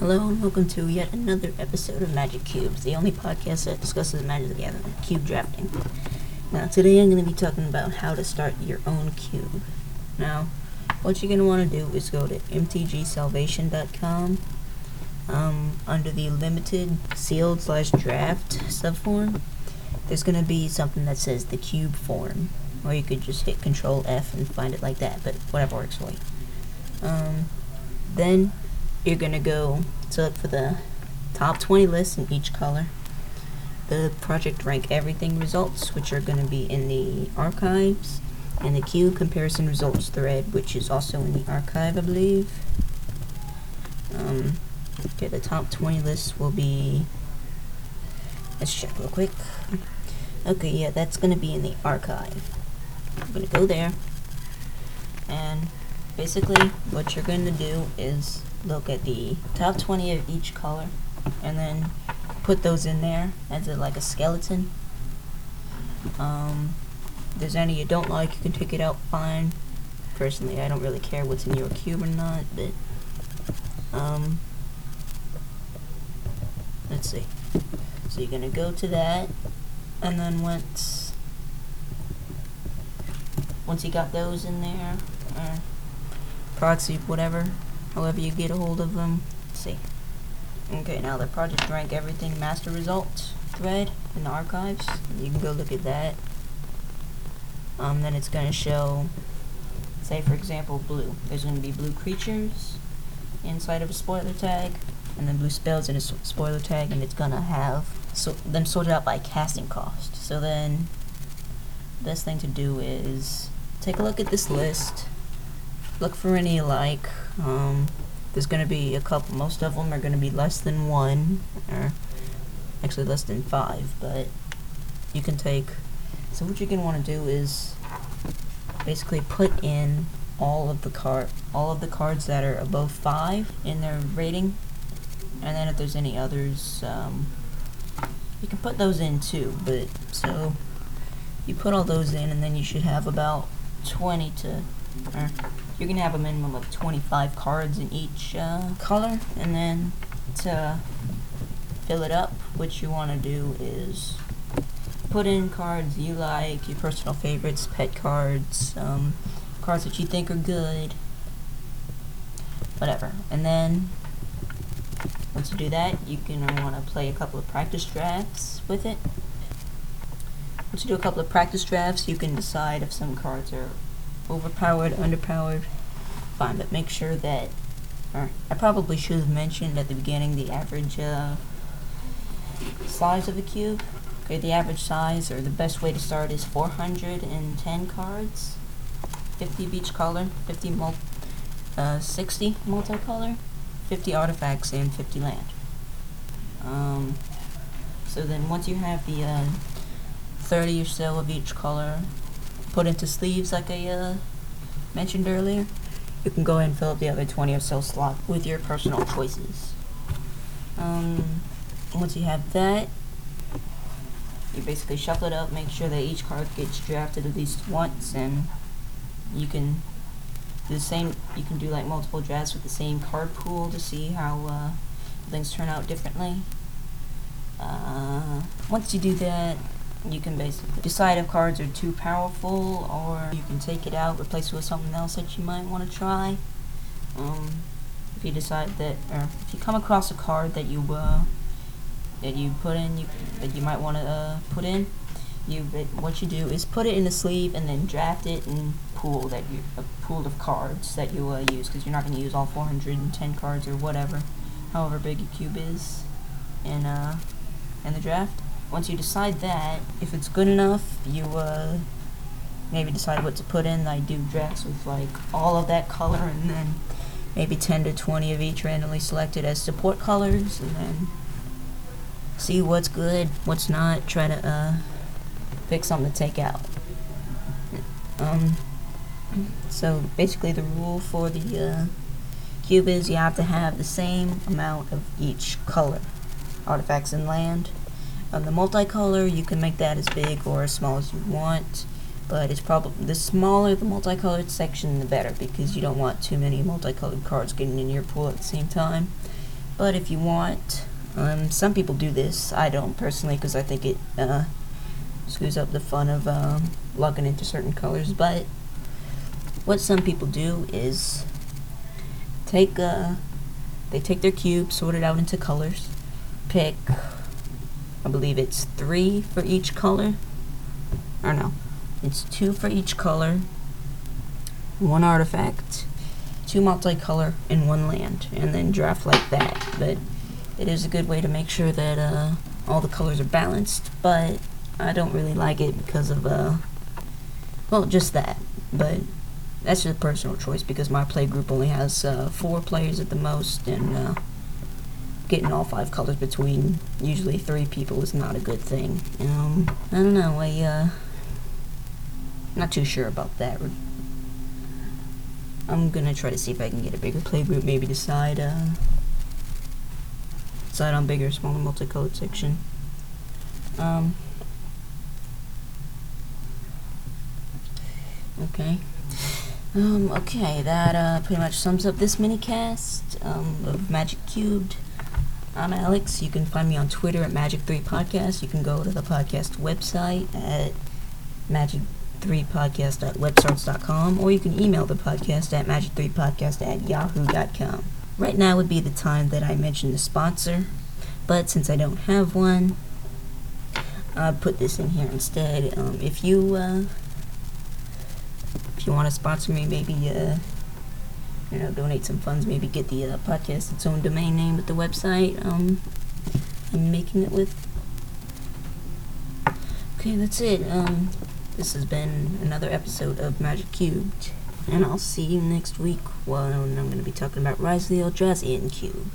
Hello and welcome to yet another episode of Magic Cubed, the only podcast that discusses Magic the Gathering, cube drafting. Now, today I'm going to be talking about how to start your own cube. Now, what you're going to want to do is go to mtgsalvation.com. Um, under the limited sealed slash draft subform, there's going to be something that says the cube form, or you could just hit Control F and find it like that, but whatever works for you. Um, then you're gonna go to look for the top 20 lists in each color. The project rank everything results which are going to be in the archives and the cube comparison results thread which is also in the archive i believe. Um, okay the top 20 lists will be let's check real quick. Okay yeah that's going to be in the archive. I'm going to go there. And basically what you're going to do is look at the top 20 of each color and then put those in there as a, like a skeleton. Um, if there's any you don't like, you can take it out fine. Personally, I don't really care what's in your cube or not, but um, let's see. So you're gonna go to that, and then once once you got those in there, or proxy, whatever, however you get a hold of them. Let's see. Okay, now the project rank everything master results thread in the archives. You can go look at that. Um, then it's going to show, say for example, blue. There's going to be blue creatures inside of a spoiler tag, and then blue spells in a spoiler tag, and it's going to have so them sorted out by casting cost. So then, the best thing to do is take a look at this list look for any like um, there's going to be a couple most of them are going to be less than one or actually less than five but you can take so what you're going to want to do is basically put in all of the card all of the cards that are above five in their rating and then if there's any others um, you can put those in too but so you put all those in and then you should have about 20 to you're to have a minimum of 25 cards in each uh, color. And then to fill it up, what you want to do is put in cards you like, your personal favorites, pet cards, um, cards that you think are good, whatever. And then once you do that, you can want to play a couple of practice drafts with it. Once you do a couple of practice drafts, you can decide if some cards are overpowered, underpowered, fine, but make sure that, or I probably should have mentioned at the beginning the average uh, size of the cube. Okay, the average size, or the best way to start is 410 cards, 50 of each color, 50 mul uh, 60 multicolor, 50 artifacts, and 50 land. Um, so then once you have the uh, 30 or so of each color, put into sleeves like I uh, mentioned earlier, you can go ahead and fill up the other 20 or so slot with your personal choices. Um, once you have that, you basically shuffle it up, make sure that each card gets drafted at least once, and you can do the same. You can do like multiple drafts with the same card pool to see how uh, things turn out differently. Uh, once you do that, you can basically decide if cards are too powerful or you can take it out, replace it with something else that you might want to try. Um, if you decide that, or if you come across a card that you uh, that you put in, you, that you might want to uh, put in, you what you do is put it in the sleeve and then draft it and pool that you a pool of cards that you uh, use because you're not going to use all 410 cards or whatever, however big your cube is, in uh, in the draft once you decide that, if it's good enough, you uh, maybe decide what to put in. I do drafts with like all of that color and then maybe 10 to 20 of each randomly selected as support colors and then see what's good, what's not, try to uh, pick something to take out. Um, so basically the rule for the uh, cube is you have to have the same amount of each color, artifacts and land. On the multicolor, you can make that as big or as small as you want, but it's probably the smaller the multicolored section, the better, because you don't want too many multicolored cards getting in your pool at the same time. But if you want, um, some people do this. I don't personally because I think it uh, screws up the fun of um, lugging into certain colors. But what some people do is take uh, they take their cube, sort it out into colors, pick I believe it's three for each color. Or no, it's two for each color, one artifact, two multicolor, and one land, and then draft like that. But it is a good way to make sure that uh, all the colors are balanced, but I don't really like it because of, uh, well, just that. But that's just a personal choice because my play group only has uh, four players at the most, and uh, getting all five colors between usually three people is not a good thing. Um, I don't know. I uh, not too sure about that. I'm gonna try to see if I can get a bigger play group. Maybe decide uh, decide on bigger, smaller multicolored section. Um. Okay. Um, okay, that uh, pretty much sums up this mini cast um, of Magic Cubed. I'm Alex. You can find me on Twitter at Magic3Podcast. You can go to the podcast website at magic3podcast.webstarts.com or you can email the podcast at magic3podcast at yahoo.com. Right now would be the time that I mention the sponsor, but since I don't have one, I put this in here instead. Um, if you uh, if you want to sponsor me, maybe uh, you know donate some funds, maybe get the uh, podcast its own domain name with the website um, I'm making it with. Okay, that's it. Um, this has been another episode of Magic Cubed, and I'll see you next week when I'm going to be talking about Rise of the Eldrazi Cube.